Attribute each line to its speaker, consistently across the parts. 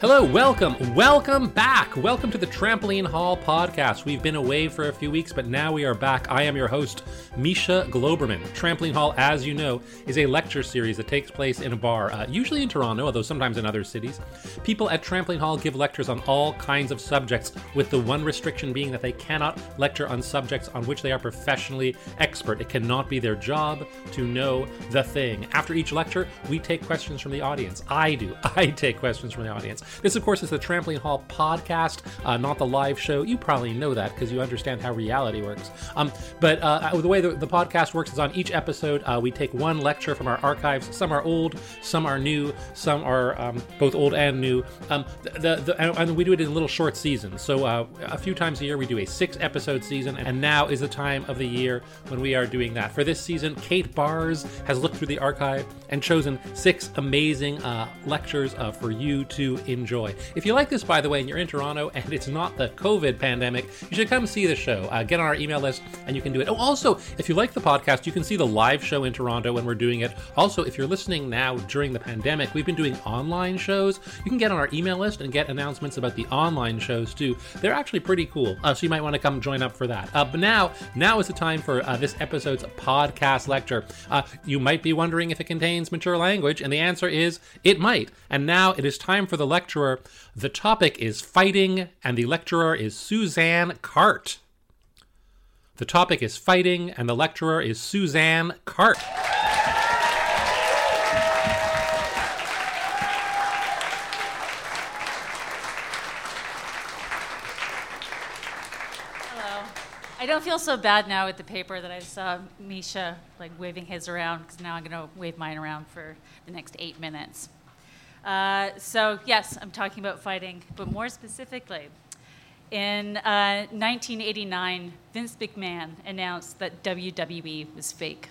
Speaker 1: Hello, welcome, welcome back. Welcome to the Trampoline Hall podcast. We've been away for a few weeks, but now we are back. I am your host, Misha Glouberman. Trampoline Hall, as you know, is a lecture series that takes place in a bar, uh, usually in Toronto, although sometimes in other cities. People at Trampoline Hall give lectures on all kinds of subjects, with the one restriction being that they cannot lecture on subjects on which they are professionally expert. It cannot be their job to know the thing. After each lecture, we take questions from the audience. I do. I take questions from the audience. This, of course, is the Trampoline Hall podcast, uh, not the live show. You probably know that because you understand how reality works. Um, but uh, the way the, the, podcast works is on each episode, uh, we take one lecture from our archives. Some are old, some are new, some are um, both old and new. Um, the, the, and, we do it in little short seasons. So uh, a few times a year, we do a six episode season, and now is the time of the year when we are doing that. For this season, Kate Bars has looked through the archive and chosen six amazing uh, lectures uh, for you to enjoy enjoy. If you like this, by the way, and you're in Toronto and it's not the COVID pandemic, you should come see the show. Uh, get on our email list and you can do it. Oh, also, if you like the podcast, you can see the live show in Toronto when we're doing it. Also, if you're listening now during the pandemic, we've been doing online shows. You can get on our email list and get announcements about the online shows too. They're actually pretty cool, uh, so you might want to come join up for that. Uh, but now, now is the time for uh, this episode's podcast lecture. Uh, you might be wondering if it contains mature language, and the answer is it might. And now it is time for the lecture lecturer. The topic is fighting, and the lecturer is Suzanne Cart. The topic is fighting, and the lecturer is Suzanne Cart. Hello.
Speaker 2: I don't feel so bad now with the paper that I saw Misha like waving his around because now I'm going to wave mine around for the next eight minutes. Uh, so, yes, I'm talking about fighting, but more specifically, in uh, 1989, Vince McMahon announced that WWE was fake.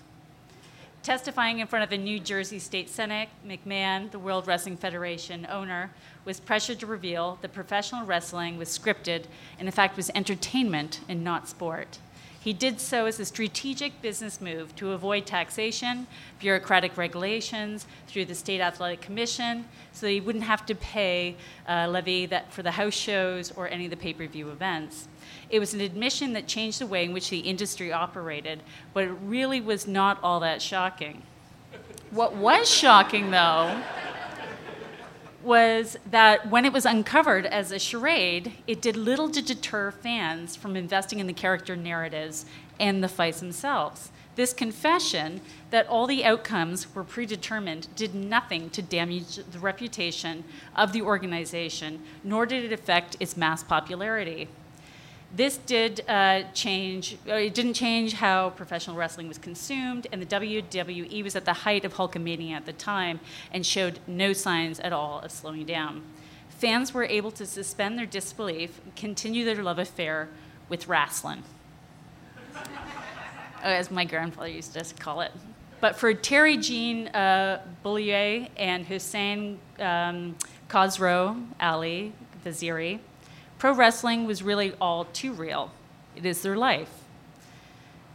Speaker 2: Testifying in front of the New Jersey State Senate, McMahon, the World Wrestling Federation owner, was pressured to reveal that professional wrestling was scripted and, in fact, was entertainment and not sport. He did so as a strategic business move to avoid taxation, bureaucratic regulations through the State Athletic Commission, so he wouldn't have to pay a levy that, for the house shows or any of the pay per view events. It was an admission that changed the way in which the industry operated, but it really was not all that shocking. What was shocking, though, was that when it was uncovered as a charade, it did little to deter fans from investing in the character narratives and the fights themselves. This confession that all the outcomes were predetermined did nothing to damage the reputation of the organization, nor did it affect its mass popularity. This did uh, change, uh, it didn't change how professional wrestling was consumed, and the WWE was at the height of Hulkamania at the time and showed no signs at all of slowing down. Fans were able to suspend their disbelief and continue their love affair with wrestling, as my grandfather used to call it. But for Terry Gene uh, Bollea and Hussein um, Khosrow Ali Vaziri, pro wrestling was really all too real. It is their life.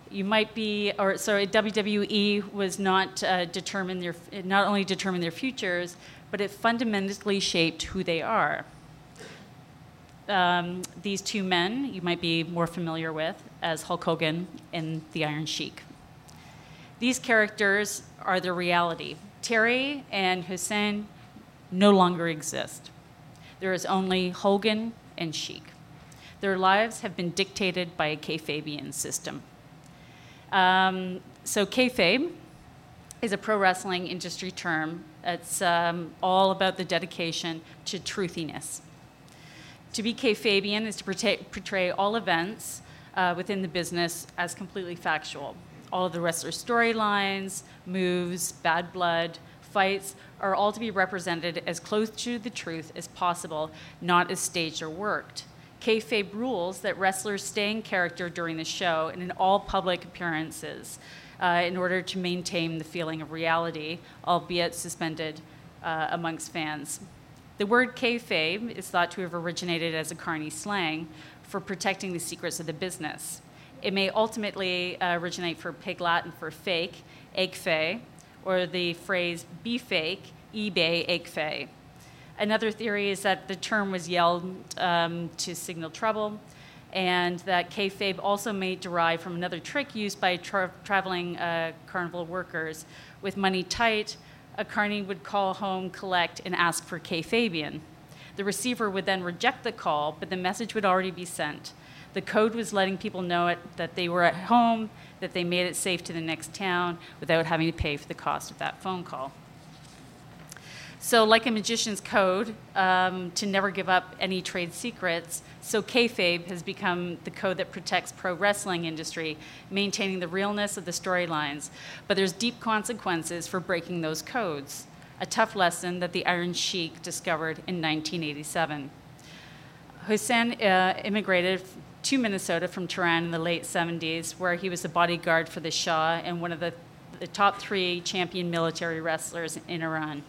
Speaker 2: You might be, or sorry, WWE was not uh, determined their, not only determined their futures, but it fundamentally shaped who they are. Um, these two men you might be more familiar with as Hulk Hogan and the Iron Sheik. These characters are the reality. Terry and Hussein no longer exist. There is only Hogan and Sheik. Their lives have been dictated by a kayfabian system. Um, so kayfabe is a pro wrestling industry term. It's um, all about the dedication to truthiness. To be kayfabian is to portray, portray all events uh, within the business as completely factual. All of the wrestler storylines, moves, bad blood, fights are all to be represented as close to the truth as possible, not as staged or worked. Kayfabe rules that wrestlers stay in character during the show and in all public appearances uh, in order to maintain the feeling of reality, albeit suspended uh, amongst fans. The word kayfabe is thought to have originated as a carny slang for protecting the secrets of the business. It may ultimately uh, originate for Pig Latin for fake, egfe, or the phrase be fake, eBay, egfe. Another theory is that the term was yelled um, to signal trouble, and that kayfabe also may derive from another trick used by tra- traveling uh, carnival workers. With money tight, a carny would call home, collect, and ask for kayfabian. The receiver would then reject the call, but the message would already be sent. The code was letting people know it, that they were at home, that they made it safe to the next town without having to pay for the cost of that phone call. So, like a magician's code um, to never give up any trade secrets, so kayfabe has become the code that protects pro wrestling industry, maintaining the realness of the storylines. But there's deep consequences for breaking those codes. A tough lesson that the Iron Sheik discovered in 1987. Hussein uh, immigrated to Minnesota from Tehran in the late 70s, where he was a bodyguard for the Shah and one of the, the top three champion military wrestlers in Iran.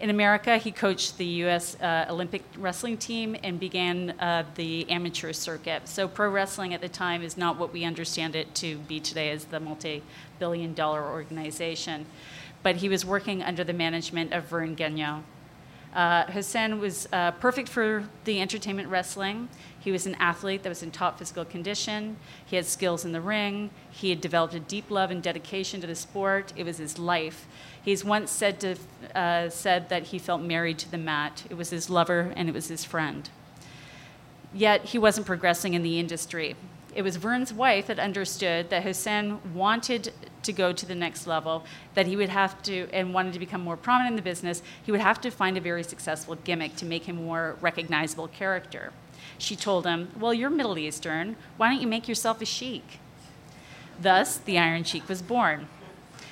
Speaker 2: In America, he coached the U.S. Uh, Olympic wrestling team and began uh, the amateur circuit. So, pro wrestling at the time is not what we understand it to be today as the multi billion dollar organization. But he was working under the management of Verne Gagne. Uh, Hussein was uh, perfect for the entertainment wrestling. He was an athlete that was in top physical condition. He had skills in the ring. He had developed a deep love and dedication to the sport. It was his life. He's once said, to, uh, said that he felt married to the mat. It was his lover and it was his friend. Yet he wasn't progressing in the industry. It was Verne's wife that understood that Hussein wanted to go to the next level, that he would have to, and wanted to become more prominent in the business, he would have to find a very successful gimmick to make him a more recognizable character. She told him, Well, you're Middle Eastern. Why don't you make yourself a sheik? Thus, the Iron Sheik was born.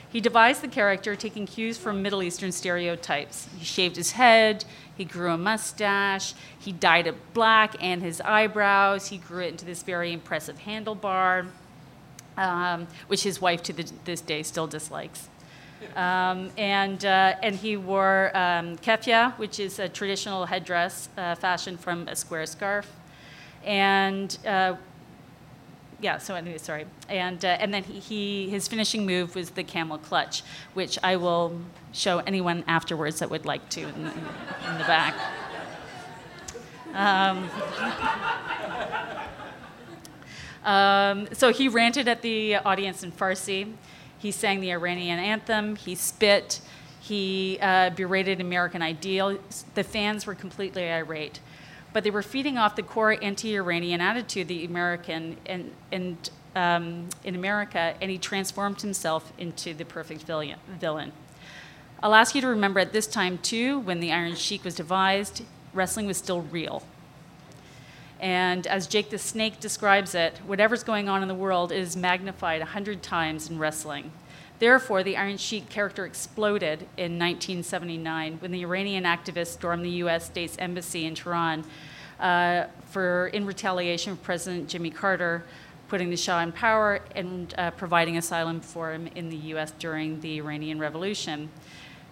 Speaker 2: He devised the character taking cues from Middle Eastern stereotypes. He shaved his head, he grew a mustache, he dyed it black and his eyebrows, he grew it into this very impressive handlebar, um, which his wife to the, this day still dislikes. Um, and, uh, and he wore um, keffiyeh, which is a traditional headdress uh, fashioned from a square scarf. And uh, yeah, so anyway, sorry. And, uh, and then he, he, his finishing move was the camel clutch, which I will show anyone afterwards that would like to in the, in the back. Um, um, so he ranted at the audience in Farsi. He sang the Iranian anthem. He spit. He uh, berated American ideals. The fans were completely irate but they were feeding off the core anti-Iranian attitude, the American and, and um, in America, and he transformed himself into the perfect villain. I'll ask you to remember at this time too, when the Iron Sheik was devised, wrestling was still real. And as Jake the Snake describes it, whatever's going on in the world is magnified a hundred times in wrestling. Therefore, the Iron Sheik character exploded in 1979 when the Iranian activists stormed the U.S. State's embassy in Tehran uh, for, in retaliation for President Jimmy Carter putting the Shah in power and uh, providing asylum for him in the U.S. during the Iranian Revolution.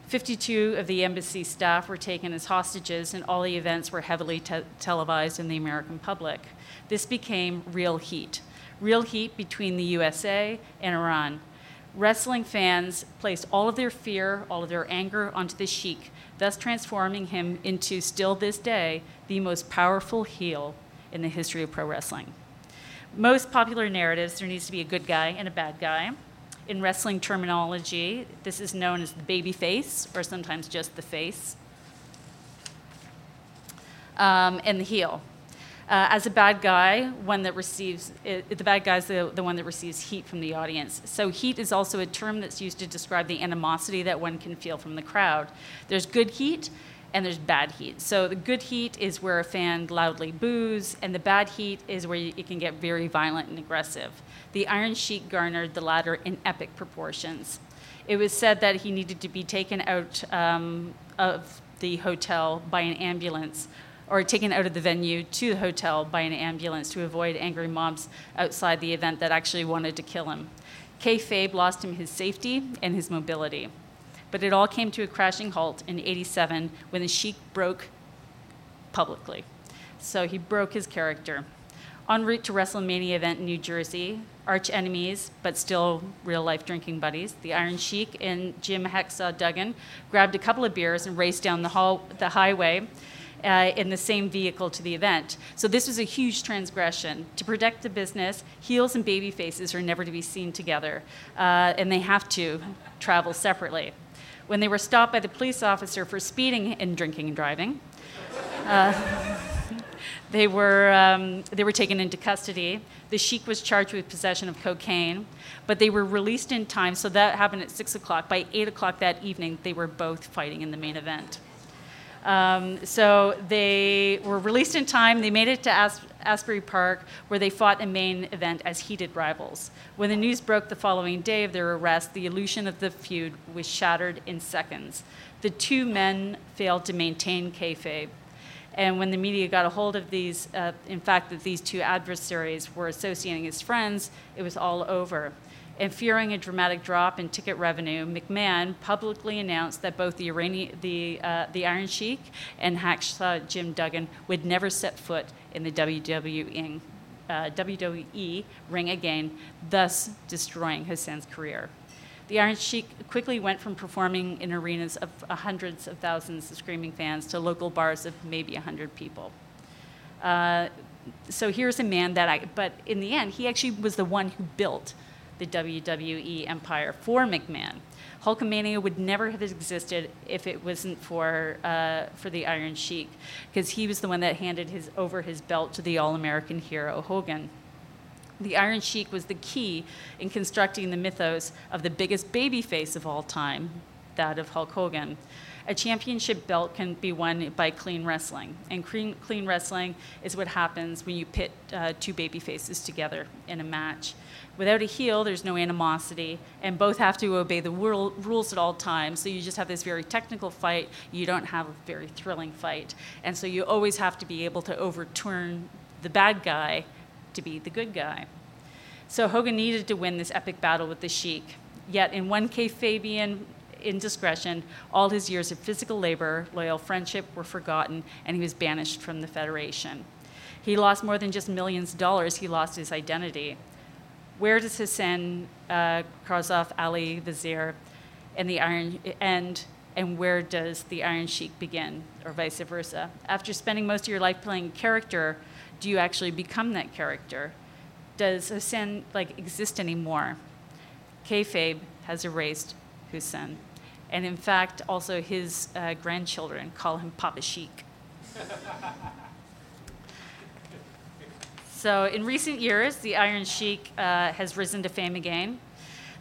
Speaker 2: 52 of the embassy staff were taken as hostages, and all the events were heavily te- televised in the American public. This became real heat. Real heat between the USA and Iran. Wrestling fans placed all of their fear, all of their anger onto the Sheik, thus transforming him into, still this day, the most powerful heel in the history of pro wrestling. Most popular narratives there needs to be a good guy and a bad guy. In wrestling terminology, this is known as the baby face, or sometimes just the face. Um, and the heel. Uh, as a bad guy, one that receives it, the bad guy is the, the one that receives heat from the audience. So heat is also a term that's used to describe the animosity that one can feel from the crowd. There's good heat and there's bad heat. So the good heat is where a fan loudly boos, and the bad heat is where it can get very violent and aggressive. The Iron Sheik garnered the latter in epic proportions. It was said that he needed to be taken out um, of the hotel by an ambulance or taken out of the venue to the hotel by an ambulance to avoid angry mobs outside the event that actually wanted to kill him. Kayfabe lost him his safety and his mobility. But it all came to a crashing halt in 87 when the Sheik broke publicly. So he broke his character. En route to WrestleMania event in New Jersey, arch enemies, but still real life drinking buddies, the Iron Sheik and Jim Hacksaw Duggan grabbed a couple of beers and raced down the, hall, the highway uh, in the same vehicle to the event. So this was a huge transgression. To protect the business, heels and baby faces are never to be seen together, uh, and they have to travel separately. When they were stopped by the police officer for speeding and drinking and driving, uh, they, were, um, they were taken into custody. The Sheik was charged with possession of cocaine, but they were released in time, so that happened at 6 o'clock. By 8 o'clock that evening, they were both fighting in the main event. Um, so they were released in time. They made it to As- Asbury Park, where they fought a main event as heated rivals. When the news broke the following day of their arrest, the illusion of the feud was shattered in seconds. The two men failed to maintain kayfabe. And when the media got a hold of these, uh, in fact, that these two adversaries were associating as friends, it was all over. And fearing a dramatic drop in ticket revenue, McMahon publicly announced that both the, Iranian, the, uh, the Iron Sheik and Hacksaw Jim Duggan would never set foot in the WWE, uh, WWE ring again, thus destroying Hassan's career. The Iron Sheik quickly went from performing in arenas of hundreds of thousands of screaming fans to local bars of maybe 100 people. Uh, so here's a man that I, but in the end, he actually was the one who built the WWE empire for McMahon. Hulkamania would never have existed if it wasn't for uh, for the Iron Sheik, because he was the one that handed his over his belt to the All-American hero Hogan. The Iron Sheik was the key in constructing the mythos of the biggest babyface of all time, that of Hulk Hogan. A championship belt can be won by clean wrestling, and clean, clean wrestling is what happens when you pit uh, two baby faces together in a match. Without a heel, there's no animosity, and both have to obey the rules at all times. So you just have this very technical fight. You don't have a very thrilling fight. And so you always have to be able to overturn the bad guy to be the good guy. So Hogan needed to win this epic battle with the Sheik. Yet, in one kayfabian indiscretion, all his years of physical labor, loyal friendship were forgotten, and he was banished from the Federation. He lost more than just millions of dollars, he lost his identity where does Hassan uh, off Ali Vaziri and the Iron end, and where does the Iron Sheik begin, or vice versa? After spending most of your life playing a character, do you actually become that character? Does Hassan like exist anymore? Kayfabe has erased Hussein, and in fact, also his uh, grandchildren call him Papa Sheik. So, in recent years, the Iron Sheik uh, has risen to fame again.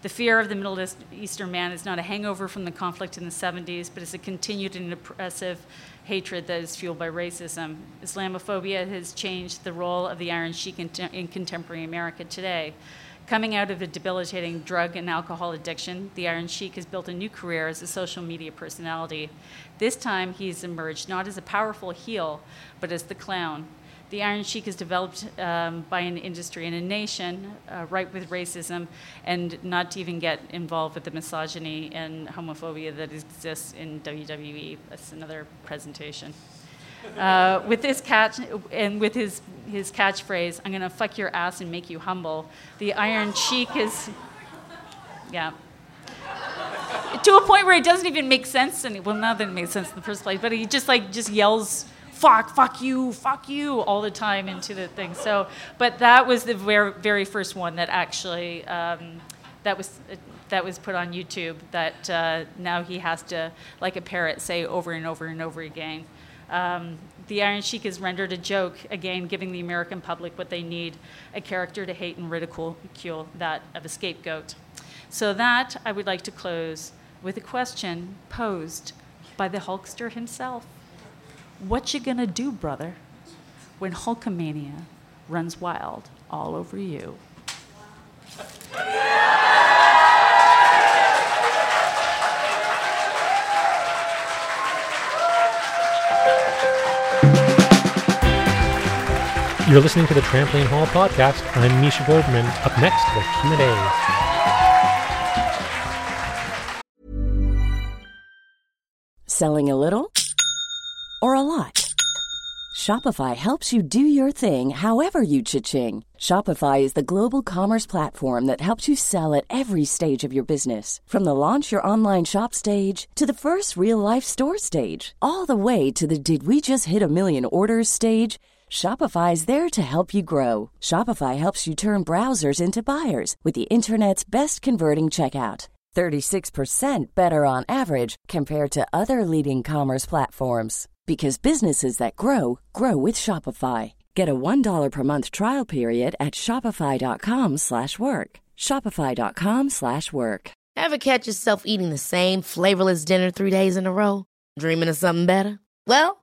Speaker 2: The fear of the Middle Eastern man is not a hangover from the conflict in the 70s, but is a continued and oppressive hatred that is fueled by racism. Islamophobia has changed the role of the Iron Sheik in, in contemporary America today. Coming out of a debilitating drug and alcohol addiction, the Iron Sheik has built a new career as a social media personality. This time, he's emerged not as a powerful heel, but as the clown the Iron Sheik is developed um, by an industry and a nation uh, ripe with racism, and not to even get involved with the misogyny and homophobia that exists in WWE. That's another presentation. Uh, with this catch and with his his catchphrase, "I'm gonna fuck your ass and make you humble." The Iron Sheik is, yeah, to a point where it doesn't even make sense. And well, not that it makes sense in the first place, but he just like just yells fuck, fuck you, fuck you all the time into the thing. So, but that was the very, very first one that actually, um, that was uh, that was put on YouTube that uh, now he has to, like a parrot, say over and over and over again. Um, the Iron Sheik is rendered a joke, again, giving the American public what they need a character to hate and ridicule, that of a scapegoat. So, that I would like to close with a question posed by the Hulkster himself What you gonna do, brother, when Hulkamania runs wild all over you?
Speaker 1: You're listening to the Trampoline Hall podcast. I'm Misha Goldman. Up next, the
Speaker 3: Q&A. Selling a little or a lot? Shopify helps you do your thing however you cha-ching. Shopify is the global commerce platform that helps you sell at every stage of your business. From the launch your online shop stage to the first real life store stage, all the way to the did we just hit a million orders stage. Shopify is there to help you grow. Shopify helps you turn browsers into buyers with the internet's best converting checkout. 36% better on average compared to other leading commerce platforms because businesses that grow grow with Shopify. Get a $1 per month trial period at shopify.com/work. shopify.com/work.
Speaker 4: Ever catch yourself eating the same flavorless dinner 3 days in a row, dreaming of something better? Well,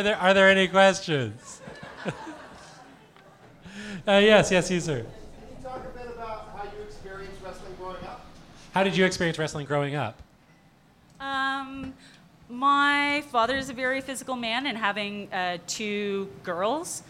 Speaker 1: Are there are there any questions? uh, yes, yes, you sir.
Speaker 5: Can you talk a bit about how you experienced wrestling growing up?
Speaker 1: How did you experience wrestling growing up?
Speaker 2: Um, my father is a very physical man, and having uh, two girls,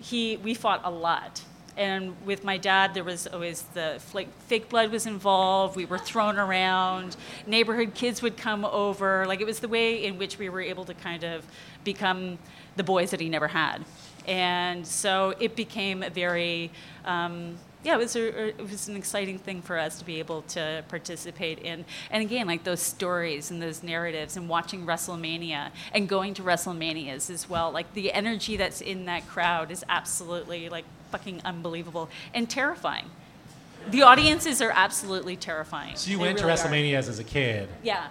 Speaker 2: he we fought a lot. And with my dad, there was always the fake, fake blood was involved. We were thrown around. Neighborhood kids would come over. Like it was the way in which we were able to kind of become the boys that he never had. And so it became a very um, yeah, it was, a, it was an exciting thing for us to be able to participate in. And again, like those stories and those narratives and watching WrestleMania and going to WrestleManias as well. Like the energy that's in that crowd is absolutely like fucking unbelievable and terrifying. The audiences are absolutely terrifying.
Speaker 1: So you
Speaker 2: They
Speaker 1: went
Speaker 2: really
Speaker 1: to
Speaker 2: are.
Speaker 1: WrestleManias as a kid,
Speaker 2: Yeah.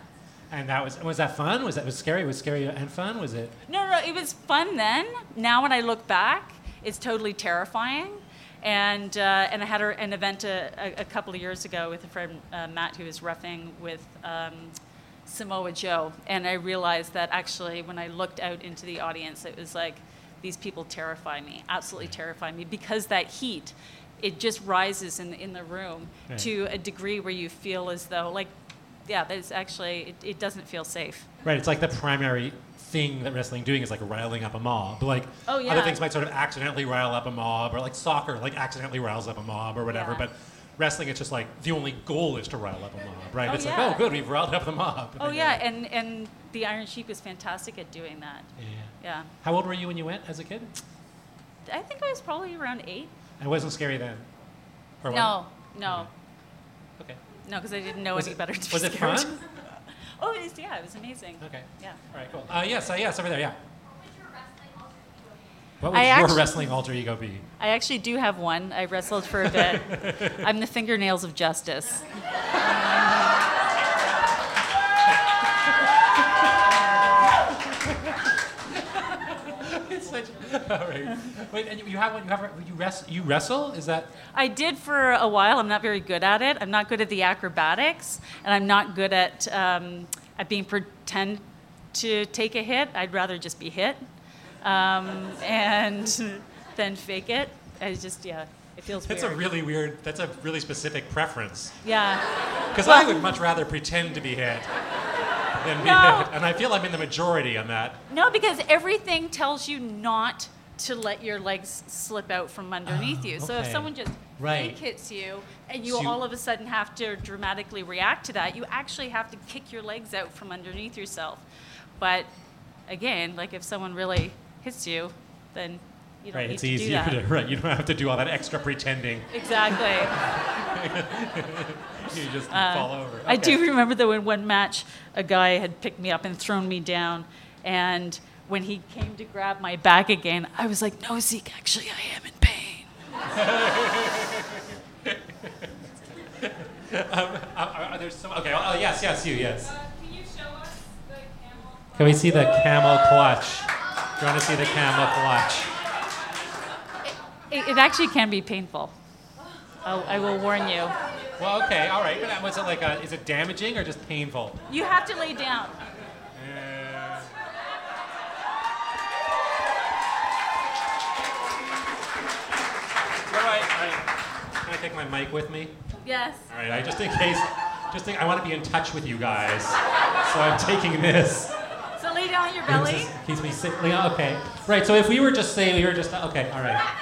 Speaker 1: and that was was that fun? Was that was scary? Was scary and fun? Was it?
Speaker 2: No, no, it was fun then. Now when I look back, it's totally terrifying. And uh, and I had a, an event a, a, a couple of years ago with a friend uh, Matt who was roughing with um, Samoa Joe, and I realized that actually when I looked out into the audience, it was like these people terrify me, absolutely terrify me, because that heat, it just rises in in the room
Speaker 1: Right.
Speaker 2: to a degree where you feel as though like, yeah, that's actually it, it doesn't feel safe.
Speaker 1: Right, it's like the primary thing that wrestling doing is like riling up a mob. But like
Speaker 2: Oh, yeah.
Speaker 1: other things might sort of accidentally rile up a mob, or like soccer like accidentally riles up a mob or whatever.
Speaker 2: Yeah.
Speaker 1: But wrestling, it's just like the only goal is to rile up a mob, right?
Speaker 2: Oh,
Speaker 1: it's
Speaker 2: yeah.
Speaker 1: like, oh, good, we've riled up the mob.
Speaker 2: Oh yeah, and and the Iron Sheik was fantastic at doing that.
Speaker 1: Yeah.
Speaker 2: Yeah,
Speaker 1: How old were you when you went as a kid?
Speaker 2: I think I was probably around eight.
Speaker 1: And it wasn't scary then? Or what?
Speaker 2: No, no,
Speaker 1: Okay.
Speaker 2: no, because I didn't know
Speaker 1: Was
Speaker 2: any
Speaker 1: it-
Speaker 2: better. To
Speaker 1: was it fun?
Speaker 2: oh, it is. Yeah, it was amazing.
Speaker 1: Okay.
Speaker 2: Yeah.
Speaker 1: All right, cool. Uh, yes, uh, yes, over there, yeah. What would
Speaker 2: I
Speaker 1: your
Speaker 2: actu-
Speaker 1: wrestling alter ego be?
Speaker 2: I actually do have one. I wrestled for a bit. I'm the fingernails of justice.
Speaker 1: All right. Wait, and you- you have one. You have you wrestle. You wrestle? Is that?
Speaker 2: I did for a while. I'm not very good at it. I'm not good at the acrobatics, and I'm not good at um, at being pretend to take a hit. I'd rather just be hit, um, and then fake it. I just yeah, it feels weird.
Speaker 1: That's
Speaker 2: weird.
Speaker 1: a really weird. That's a really specific preference.
Speaker 2: yeah.
Speaker 1: Because I would much rather pretend to be hit than be
Speaker 2: No.
Speaker 1: hit. And I feel I'm in the majority on that.
Speaker 2: No, because everything tells you not to let your legs slip out from underneath you. So if someone just
Speaker 1: Right.
Speaker 2: fake hits you and you
Speaker 1: So you-
Speaker 2: all of a sudden have to dramatically react to that, you actually have to kick your legs out from underneath yourself. But again, like if someone really hits you, then you don't
Speaker 1: Right,
Speaker 2: need
Speaker 1: it's
Speaker 2: to do
Speaker 1: easier
Speaker 2: that.
Speaker 1: to, right, you don't have to do all that extra pretending.
Speaker 2: Exactly.
Speaker 1: You just
Speaker 2: Uh,
Speaker 1: fall over.
Speaker 2: I do remember though in one match, a guy had picked me up and thrown me down, and when he came to grab my back again, I was like, "No, Zeke, actually, I am in pain."
Speaker 1: um, are, are there some, okay, oh, yes, yes, you, yes.
Speaker 2: can you show us the camel?
Speaker 1: Can we see the camel clutch? Want to see the camel clutch?
Speaker 2: It, it actually can be painful. I'll, I will warn you.
Speaker 1: Well, okay, all right. But was it like a, is it damaging or just painful?
Speaker 2: You have to lay down.
Speaker 1: Uh, all right, all right. Can I take my mic with me?
Speaker 2: Yes.
Speaker 1: All right, I just in case, just think I want to be in touch with you guys, so I'm taking this.
Speaker 2: So lay down on your belly.
Speaker 1: just keeps me sick. Yeah, Okay, right. So if we were just saying we were just okay, all right.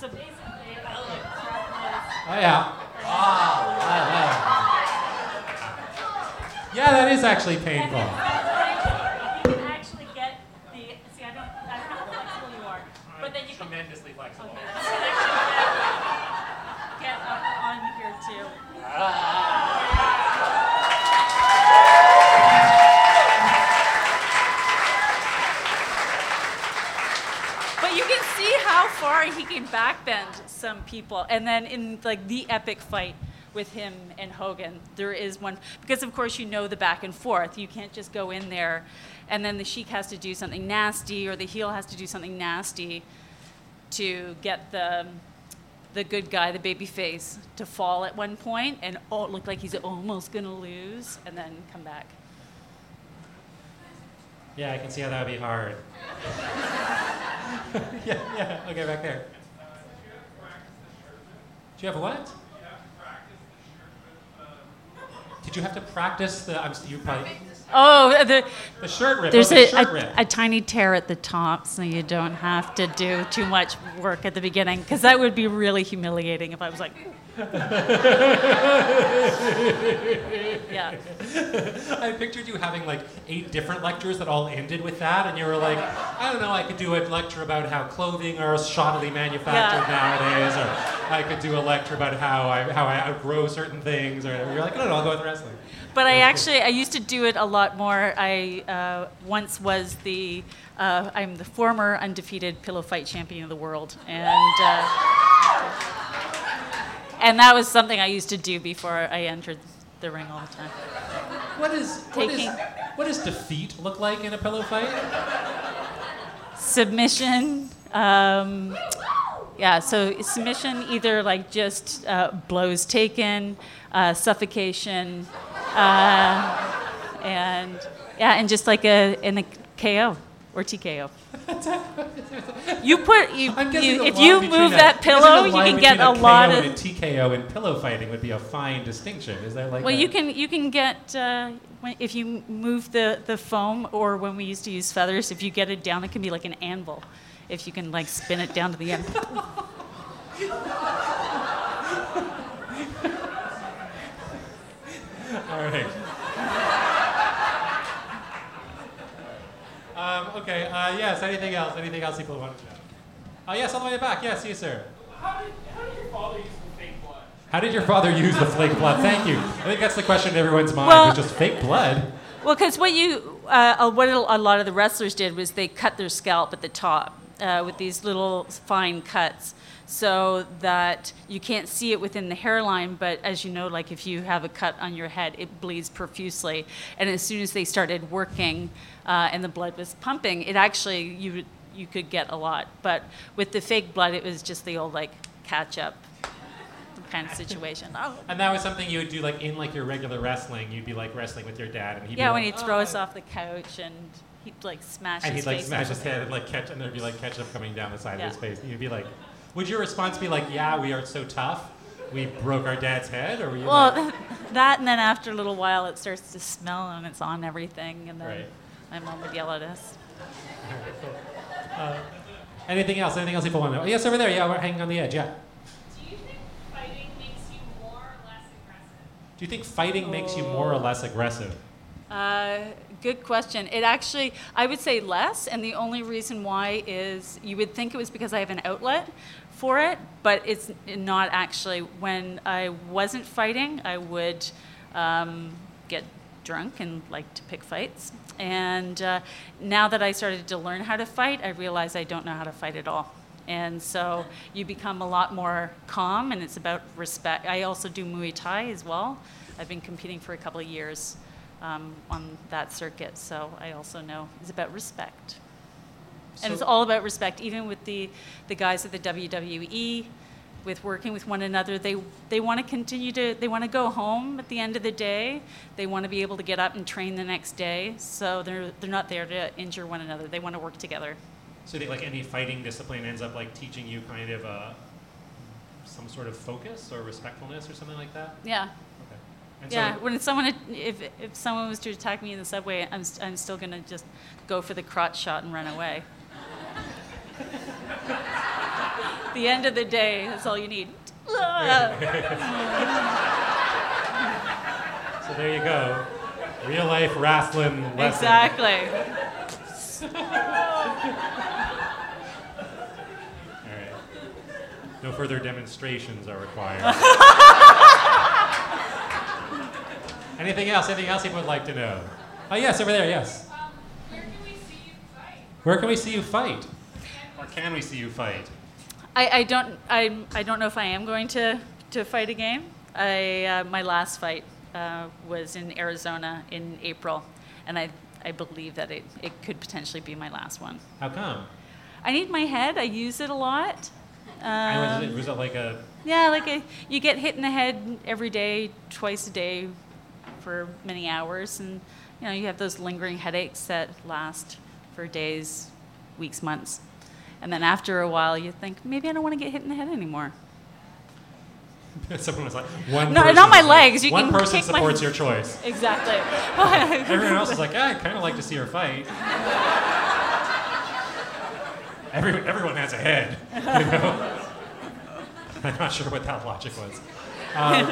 Speaker 2: So basically,
Speaker 1: Oh yeah. Ah, ah, ah. Yeah, that is actually painful.
Speaker 2: you can actually get the. See, I don't, I don't know how flexible you are, but then you can
Speaker 1: tremendously flexible.
Speaker 2: Okay, so you can actually get, get up on here too. But you can see how far he can backbend some people. And then in like the epic fight with him and Hogan, there is one because of course you know the back and forth. You can't just go in there and then the Sheik has to do something nasty or the heel has to do something nasty to get the the good guy, the baby face, to fall at one point and oh, look like he's almost gonna lose and then come back.
Speaker 1: Yeah, I can see how that would be hard. yeah, yeah. Okay, back there. Do you have a what? Did you have to practice the? I'm, you probably
Speaker 2: Oh, the,
Speaker 1: the shirt rip.
Speaker 2: there's oh,
Speaker 1: okay,
Speaker 2: a,
Speaker 1: shirt
Speaker 2: a,
Speaker 1: rip.
Speaker 2: a tiny tear at the top, so you don't have to do too much work at the beginning, because that would be really humiliating if I was like, yeah.
Speaker 1: I pictured you having like eight different lectures that all ended with that, and you were like, I don't know, I could do a lecture about how clothing are shoddily manufactured
Speaker 2: Yeah.
Speaker 1: nowadays, or I could do a lecture about how I how I outgrow certain things, or whatever. You're like, no, no, I'll go with wrestling.
Speaker 2: But I actually, I used to do it a lot more. I uh, once was the, uh, I'm the former undefeated pillow fight champion of the world, and uh, and that was something I used to do before I entered the ring all the time.
Speaker 1: What is what is
Speaker 2: Taking-
Speaker 1: what does defeat look like in a pillow fight?
Speaker 2: Submission. Um, yeah, so submission either like just uh, blows taken, uh, suffocation, uh, and yeah, and just like a in a KO or TKO. You put you, you if you move
Speaker 1: a-
Speaker 2: that pillow, you can get a
Speaker 1: between
Speaker 2: lot
Speaker 1: KO
Speaker 2: of.
Speaker 1: and a TKO and pillow fighting would be a fine distinction. Is there like?
Speaker 2: Well,
Speaker 1: a-
Speaker 2: you can you can get uh, when, if you move the the foam, or when we used to use feathers, if you get it down, it can be like an anvil. If you can like spin it down to the end.
Speaker 1: All right. um, okay. Uh, yes. Anything else? Anything else people want to know? Oh yes, all the way back. Yes, yes, sir.
Speaker 5: How did, how did your father use the fake blood?
Speaker 1: How did your father use the flake blood? Thank you. I think that's the question in everyone's mind.
Speaker 2: Well-
Speaker 1: is just fake blood.
Speaker 2: Well, because what you, uh, uh, what a lot of the wrestlers did was they cut their scalp at the top uh, with these little fine cuts, so that you can't see it within the hairline. But as you know, like if you have a cut on your head, it bleeds profusely. And as soon as they started working, uh, and the blood was pumping, it actually you you could get a lot. But with the fake blood, it was just the old like catch up kind of situation. Oh,
Speaker 1: And that was something you would do like in like your regular wrestling. You'd be like wrestling with your dad, and he'd
Speaker 2: yeah,
Speaker 1: be
Speaker 2: when
Speaker 1: like,
Speaker 2: he'd throw
Speaker 1: "Oh,"
Speaker 2: us off the couch and he'd like smash
Speaker 1: and
Speaker 2: his
Speaker 1: he'd like
Speaker 2: face.
Speaker 1: smash his head and like catch, and there'd be like ketchup coming down the side
Speaker 2: Yeah.
Speaker 1: of his face. And you'd be like, would your response be like, "Yeah, we are so tough," we broke our dad's head, or were you?
Speaker 2: Well,
Speaker 1: like-
Speaker 2: that and then after a little while it starts to smell and it's on everything, and then
Speaker 1: Right.
Speaker 2: my mom would yell at us.
Speaker 1: Uh, anything else? Anything else people want to know? Yes, over there. Yeah, we're hanging on the edge. Yeah.
Speaker 6: Do you think fighting makes you more or less aggressive?
Speaker 1: Do you think fighting makes you more or less aggressive?
Speaker 2: Uh, good question. It actually, I would say less, and the only reason why is you would think it was because I have an outlet for it, but it's not actually. When I wasn't fighting, I would um, get drunk and like to pick fights. And uh, now that I started to learn how to fight, I realize I don't know how to fight at all. And so you become a lot more calm, and it's about respect. I also do Muay Thai as well. I've been competing for a couple of years um, on that circuit, so I also know it's about respect. and it's all about respect, even with the, the guys at the WWE, with working with one another. They, they want to continue to, they want to go home at the end of the day. They want to be able to get up and train the next day. So they're, they're not there to injure one another. They want to work together.
Speaker 1: So you think like any fighting discipline ends up like teaching you kind of uh, some sort of focus or respectfulness or something like that?
Speaker 2: Yeah.
Speaker 1: And
Speaker 2: yeah,
Speaker 1: so,
Speaker 2: when someone, if, if someone was to attack me in the subway, I'm, st- I'm still going to just go for the crotch shot and run away. the end of the day, that's all you need.
Speaker 1: so there you go. Real life wrestling lesson.
Speaker 2: exactly.
Speaker 1: All right. No further demonstrations are required. Anything else? Anything else people would like to know? Oh, yes, over there, yes.
Speaker 6: Um, where can we see you fight?
Speaker 1: Where can we see you fight? Or can we see you fight?
Speaker 2: I, I don't I, I don't know if I am going to, to fight again. I uh, my last fight uh, was in Arizona in April, and I I believe that it, it could potentially be my last one.
Speaker 1: How come?
Speaker 2: I need my head. I use it a lot.
Speaker 1: And was,
Speaker 2: Um,
Speaker 1: it, was it like a
Speaker 2: yeah, like a, you get hit in the head every day, twice a day, for many hours, and you know you have those lingering headaches that last for days, weeks, months, and then after a while you think maybe I don't want to get hit in the head anymore.
Speaker 1: someone was like one
Speaker 2: No,
Speaker 1: person
Speaker 2: not my
Speaker 1: like,
Speaker 2: legs,
Speaker 1: one person
Speaker 2: kick my-
Speaker 1: supports your choice.
Speaker 2: Exactly.
Speaker 1: Everyone else is like, yeah, I kind of like to see her fight. Everyone, everyone has a head. You know? I'm not sure what that logic was. Um,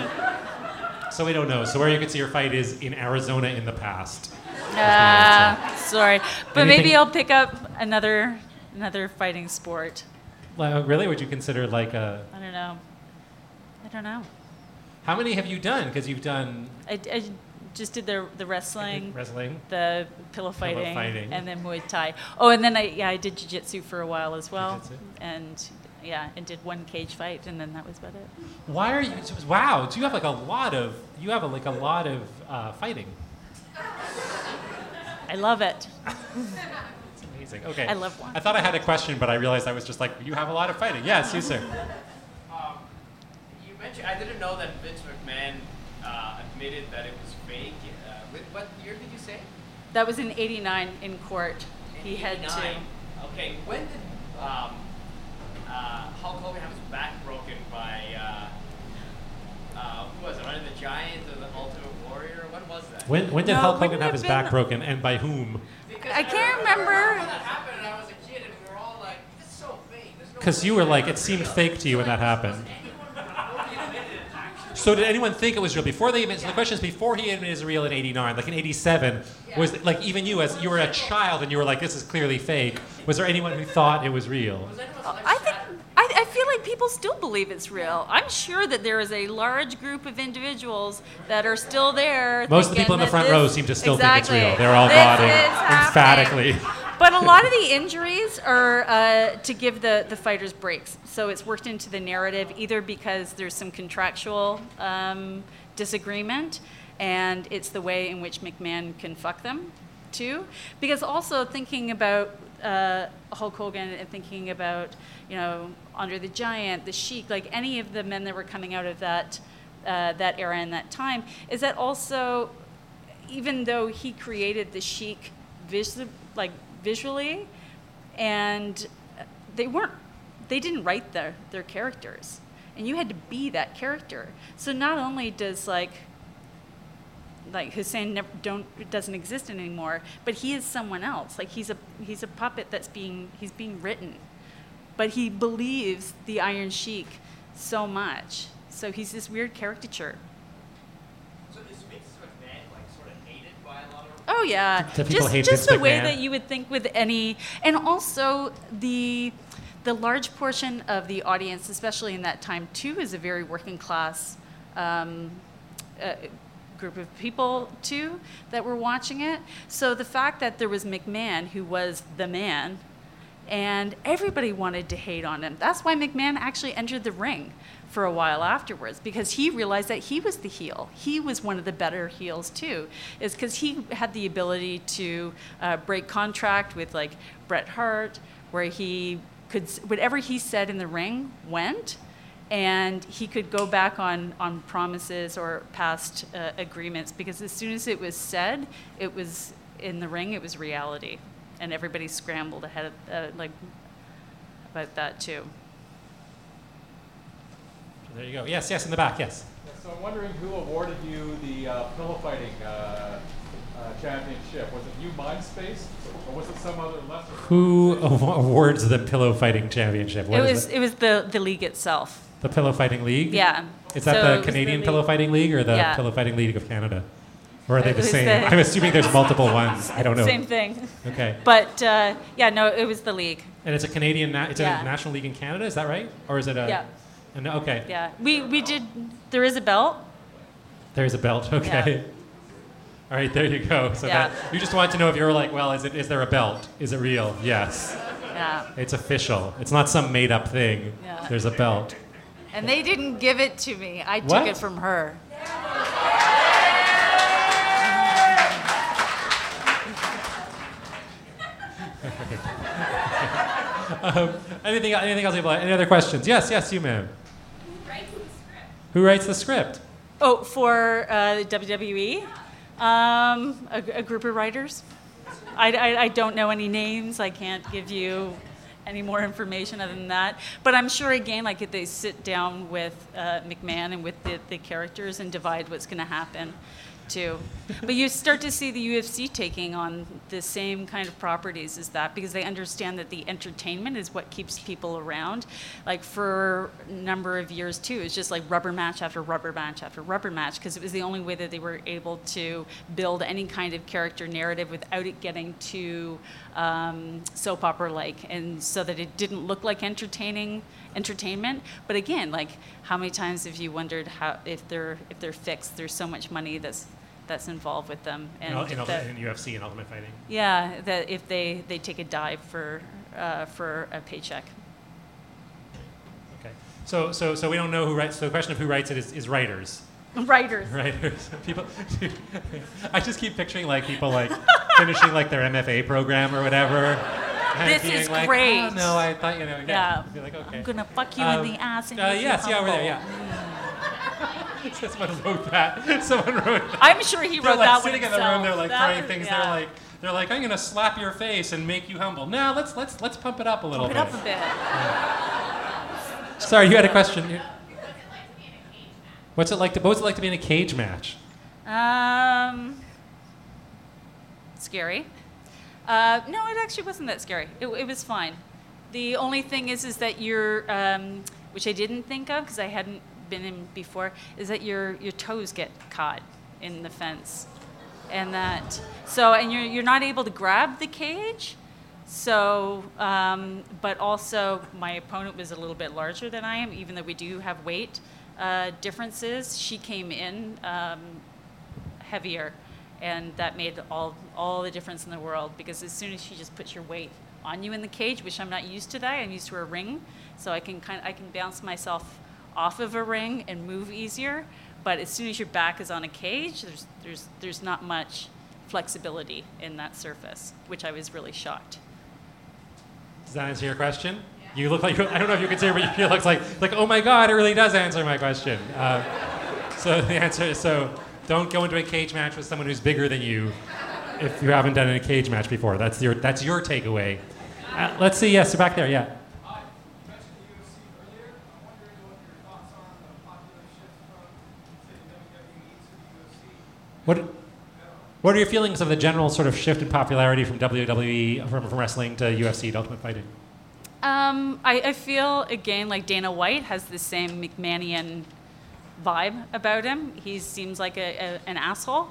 Speaker 1: so we don't know. So where you could see your fight is in Arizona in the past.
Speaker 2: Uh, sorry, but maybe I'll pick up another another fighting sport.
Speaker 1: Like, really, would you consider like a?
Speaker 2: I don't know. I don't know.
Speaker 1: How many have you done? Because you've done
Speaker 2: I, I just did the the wrestling,
Speaker 1: wrestling.
Speaker 2: the pillow fighting, pillow
Speaker 1: fighting.
Speaker 2: and then Muay Thai. Oh, and then I yeah I did jiu-jitsu for a while as well,
Speaker 1: Jiu-jitsu.
Speaker 2: and yeah, and did one cage fight, and then that was about it.
Speaker 1: Why are you? Wow, do you have like a lot of? You have a, like a lot of uh, fighting.
Speaker 2: I love it.
Speaker 1: It's amazing. Okay.
Speaker 2: I love one.
Speaker 1: I thought I had a question, but I realized I was just like, you have a lot of fighting. Yes, you sir.
Speaker 7: Um, you mentioned I didn't know that Vince McMahon uh, admitted that it was fake. Uh, what year did you say?
Speaker 2: That was in '89 in court. He had to.
Speaker 7: Okay, when did um, uh, Hulk Hogan have his back broken by uh, uh, who was it? Andre the Giant or the Ultimate Warrior? When was that?
Speaker 1: When, when did
Speaker 2: No,
Speaker 1: Hulk Hogan have his back broken and by whom?
Speaker 7: Because
Speaker 2: I can't remember.
Speaker 7: when that happened, and I was a kid, and we were all like, "This is so fake." There's no
Speaker 1: Because you were like, it seemed fake to you when that happened. So did anyone think it was real before they? So the question is, before he admitted it was real in '89, like in '87, was like even you as you were a child and you were like, this is clearly fake. Was there anyone who thought it was real?
Speaker 2: I think I, I feel like people still believe it's real. I'm sure that there is a large group of individuals that are still there.
Speaker 1: Most of the people in the front row seem to still think it's real. They're all nodding emphatically.
Speaker 2: But a lot of the injuries are uh, to give the, the fighters breaks. So it's worked into the narrative either because there's some contractual um, disagreement and it's the way in which McMahon can fuck them too. Because also thinking about uh, Hulk Hogan and thinking about, you know, Andre the Giant, the Sheik, like any of the men that were coming out of that, uh, that era and that time, is that also even though he created the Sheik, like visually and they weren't they didn't write their, their characters and you had to be that character. So not only does like like Hussein never, don't doesn't exist anymore, but he is someone else. Like he's a he's a puppet that's being he's being written, but he believes the Iron Sheik so much. So he's this weird caricature.
Speaker 7: So is Vince McMahon like sort of hated by a lot of?
Speaker 2: Oh yeah,
Speaker 1: Do
Speaker 2: just
Speaker 1: hate
Speaker 2: just
Speaker 1: Vince
Speaker 2: the way that you would think with any, and also the the large portion of the audience, especially in that time too, is a very working class um, uh, group of people too that were watching it. So the fact that there was McMahon, who was the man, and everybody wanted to hate on him. That's why McMahon actually entered the ring for a while afterwards because he realized that he was the heel. He was one of the better heels too, is because he had the ability to uh, break contract with like Bret Hart, where he could whatever he said in the ring went. And he could go back on, on promises or past uh, agreements because as soon as it was said, it was in the ring, it was reality and everybody scrambled ahead of, uh, like about that too.
Speaker 1: There you go. Yes, yes, in the back. Yes.
Speaker 8: So I'm wondering who awarded you the uh, pillow fighting uh, uh, championship? Was it you, Mindspace, or was it some other lesser?
Speaker 1: Who awards the pillow fighting championship? What
Speaker 2: it
Speaker 1: is
Speaker 2: was
Speaker 1: it?
Speaker 2: it was the the league itself.
Speaker 1: The pillow fighting league.
Speaker 2: Yeah.
Speaker 1: Is that
Speaker 2: So
Speaker 1: the Canadian
Speaker 2: the
Speaker 1: pillow fighting league or the
Speaker 2: Yeah.
Speaker 1: pillow fighting league of Canada? Or are they the same?
Speaker 2: the-
Speaker 1: I'm assuming there's multiple ones. I don't know.
Speaker 2: Same thing.
Speaker 1: Okay.
Speaker 2: But uh, yeah, no, it was the league.
Speaker 1: And it's a Canadian. Na- it's
Speaker 2: Yeah.
Speaker 1: a national league in Canada. Is that right? Or is it a?
Speaker 2: Yeah.
Speaker 1: an- okay.
Speaker 2: Yeah, we we did. There is a belt.
Speaker 1: There's a belt. Okay.
Speaker 2: Yeah.
Speaker 1: All right, there you go. So
Speaker 2: Yeah.
Speaker 1: that you just want to know if you were like, well, is it is there a belt? Is it real? Yes.
Speaker 2: Yeah.
Speaker 1: It's official. It's not some made up thing.
Speaker 2: Yeah.
Speaker 1: There's a belt.
Speaker 2: And they didn't give it to me. I took it from her.
Speaker 1: um, anything anything else? Any other questions? Yes, yes, you, ma'am. Who writes the script?
Speaker 2: Oh, for uh, WWE, um, a, a group of writers. I, I, I don't know any names. I can't give you any more information other than that. But I'm sure, again, like if they sit down with uh, McMahon and with the, the characters and divide what's going to happen, too. But you start to see the UFC taking on the same kind of properties as that because they understand that the entertainment is what keeps people around. Like for a number of years, too, it's just like rubber match after rubber match after rubber match because it was the only way that they were able to build any kind of character narrative without it getting too um, soap opera like and so that it didn't look like entertaining entertainment but again like how many times have you wondered how if they're if they're fixed there's so much money that's that's involved with them
Speaker 1: In,
Speaker 2: and
Speaker 1: in,
Speaker 2: that-
Speaker 1: in UFC and Ultimate Fighting.
Speaker 2: yeah that if they they take a dive for uh, for a paycheck
Speaker 1: Okay. So so so we don't know who writes. So the question of who writes it is, is writers.
Speaker 2: writers
Speaker 1: Writers. People. I just keep picturing like people like finishing like their MFA program or whatever.
Speaker 2: This is
Speaker 1: like,
Speaker 2: great.
Speaker 1: Oh, no, I thought you know. Yeah.
Speaker 2: Yeah.
Speaker 1: Be like, okay.
Speaker 2: i'm gonna fuck you
Speaker 1: Um,
Speaker 2: in the ass and
Speaker 1: uh, yes, yeah, over there, yeah. Someone wrote that. Someone wrote that.
Speaker 2: I'm sure he
Speaker 1: They're
Speaker 2: wrote
Speaker 1: like
Speaker 2: that one
Speaker 1: sitting in the room. They're like
Speaker 2: That
Speaker 1: trying
Speaker 2: was-
Speaker 1: things.
Speaker 2: yeah.
Speaker 1: They're like, they're like, I'm gonna slap your face and make you humble. Now let's let's let's pump it up a little bit.
Speaker 2: Pump it up a bit
Speaker 1: Sorry, you had a question. You- What's it like to What's it like to be in a cage match?
Speaker 2: Um, scary. Uh, no, it actually wasn't that scary. It, it was fine. The only thing is, is that you're, um, which I didn't think of because I hadn't been in before, is that your your toes get caught in the fence, and that so and you're you're not able to grab the cage. So, um, but also my opponent was a little bit larger than I am, even though we do have weight uh, differences. She came in um, heavier, and that made all all the difference in the world because as soon as she just puts your weight on you in the cage, which I'm not used to that, I'm used to a ring, so I can kind of, I can bounce myself off of a ring and move easier. But as soon as your back is on a cage, there's there's there's not much flexibility in that surface, which I was really shocked.
Speaker 1: Does that answer your question? You look like I don't know if you can see it, but you looks like like oh my god, it really does answer my question. Uh, so the answer is so don't go into a cage match with someone who's bigger than you if you haven't done a cage match before. That's your that's your takeaway. Uh, let's see. Yes, back there. Yeah. What What are your feelings of the general sort of shift in popularity from WWE from, from wrestling to UFC to Ultimate Fighting?
Speaker 2: Um, I, I feel again like Dana White has the same McMahonian vibe about him. He seems like a, a, an asshole,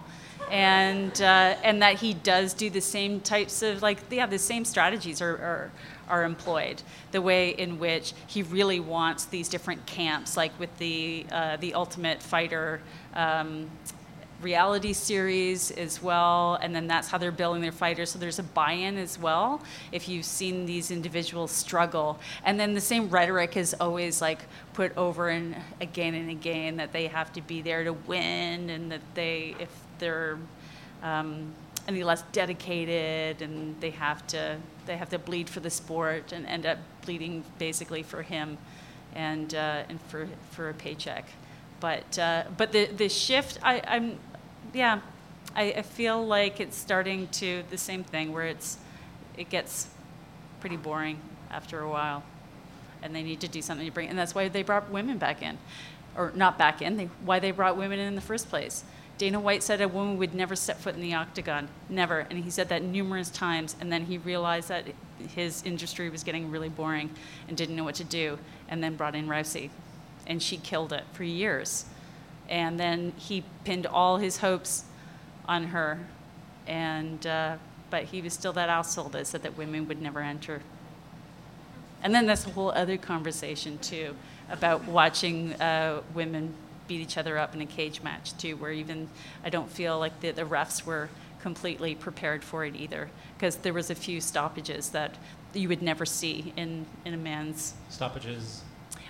Speaker 2: and uh, and that he does do the same types of like yeah the same strategies are, are are employed. The way in which he really wants these different camps, like with the uh, the Ultimate Fighter. Um, reality series as well, and then that's how they're building their fighters. So there's a buy-in as well if you've seen these individuals struggle. And then the same rhetoric is always like put over and again and again that they have to be there to win, and that they if they're um, any less dedicated, and they have to they have to bleed for the sport and end up bleeding basically for him, and uh, and for for a paycheck. But uh, but the the shift I, I'm yeah, I, I feel like it's starting to the same thing where it's it gets pretty boring after a while, and they need to do something to bring. And that's why they brought women back in, or not back in. They, why they brought women in in the first place. Dana White said a woman would never step foot in the octagon, never, and he said that numerous times. And then he realized that his industry was getting really boring and didn't know what to do, and then brought in Rousey, and she killed it for years and then he pinned all his hopes on her. And uh, but he was still that asshole that said that women would never enter. And then that's a whole other conversation too about watching uh, women beat each other up in a cage match too, where even I don't feel like the, the refs were completely prepared for it either, because there was a few stoppages that you would never see in, in a man's
Speaker 1: Stoppages.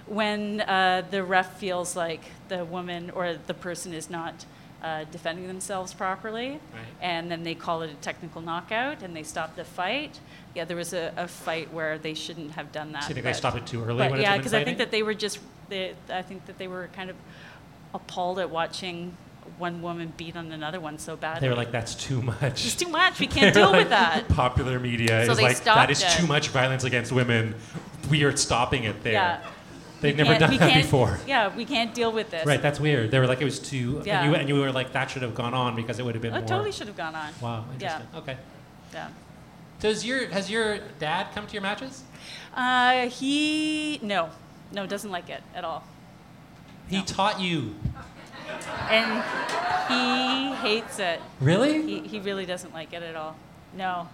Speaker 2: When uh, the ref feels like the woman or the person is not uh, defending themselves properly,
Speaker 1: Right.
Speaker 2: and then they call it a technical knockout and they stop the fight. Yeah, there was a, a fight where they shouldn't have done that.
Speaker 1: So you think they stopped it too early
Speaker 2: yeah, because I think that they were just, they, I think that they were kind of appalled at watching one woman beat on another one so badly.
Speaker 1: They were like, "That's too much.
Speaker 2: It's too much. We can't deal with that.
Speaker 1: Popular media
Speaker 2: So
Speaker 1: is like, "That is
Speaker 2: it.
Speaker 1: too much violence against women. We are stopping it there."
Speaker 2: Yeah.
Speaker 1: They'd
Speaker 2: We
Speaker 1: never done that before.
Speaker 2: Yeah, we can't deal with this.
Speaker 1: Right, that's weird. They were like, it was too.
Speaker 2: Yeah.
Speaker 1: And, you, and you were like, that should have gone on because it would have been
Speaker 2: Oh,
Speaker 1: more.
Speaker 2: it totally should have gone on.
Speaker 1: Wow,
Speaker 2: Yeah.
Speaker 1: Okay.
Speaker 2: Yeah.
Speaker 1: Does your has your dad come to your matches?
Speaker 2: Uh, he no, no, doesn't like it at all,
Speaker 1: He taught you.
Speaker 2: and he hates it.
Speaker 1: Really?
Speaker 2: He he really doesn't like it at all. No,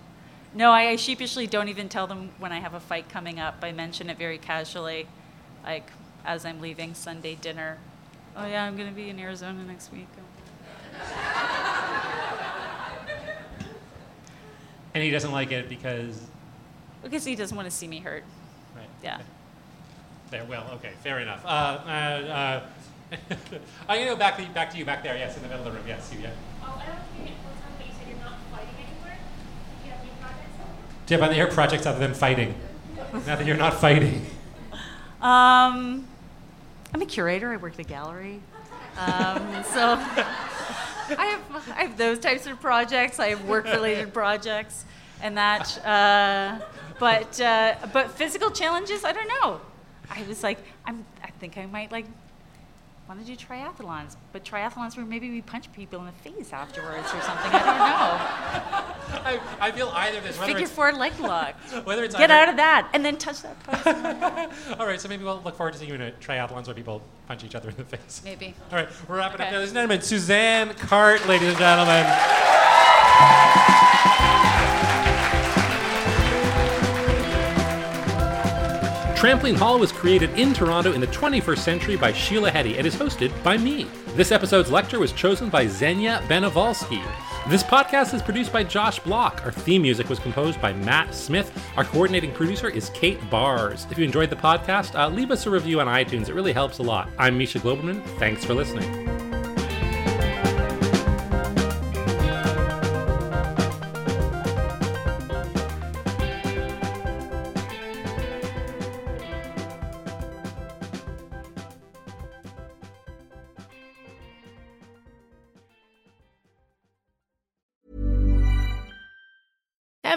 Speaker 2: no. I, I sheepishly don't even tell them when I have a fight coming up. I mention it very casually, like as I'm leaving Sunday dinner. Oh yeah, I'm gonna be in Arizona next week.
Speaker 1: And he doesn't like it because.
Speaker 2: Because he doesn't want to see me hurt.
Speaker 1: Right.
Speaker 2: Yeah.
Speaker 1: There. Well, okay, fair enough. Uh, uh, uh, I'm gonna go back to you, back to you back there. Yes, in the middle of the room. Yes, you. Yeah.
Speaker 6: Oh, I don't know if you get full time, but you said you're not fighting anymore. Do you have new projects?
Speaker 1: Do you have any other projects other than fighting? now that you're not fighting.
Speaker 2: Um, I'm a curator. I work at a gallery. Um, so I have, I have those types of projects. I have work-related projects and that. Uh, but uh, but physical challenges, I don't know. I was like, I'm, I think I might like want to do triathlons, but triathlons where maybe we punch people in the face afterwards or something. I don't know.
Speaker 1: I, I feel either of this.
Speaker 2: Figure four leg lock.
Speaker 1: whether it's
Speaker 2: Get
Speaker 1: either-
Speaker 2: out of that and then touch that post.
Speaker 1: All right, so maybe we'll look forward to seeing you in a triathlons where people punch each other in the face.
Speaker 2: Maybe.
Speaker 1: All right, we're wrapping up now. Ladies and gentlemen, Suzanne Carte, ladies and gentlemen. Trampoline Hall was created in Toronto in the 21st century by Sheila Heti and is hosted by me. This episode's lecture was chosen by Xenia Benivolski. This podcast is produced by Josh Block. Our theme music was composed by Matt Smith. Our coordinating producer is Kate Bars. If you enjoyed the podcast, uh, leave us a review on iTunes. It really helps a lot. I'm Misha Glouberman. Thanks for listening.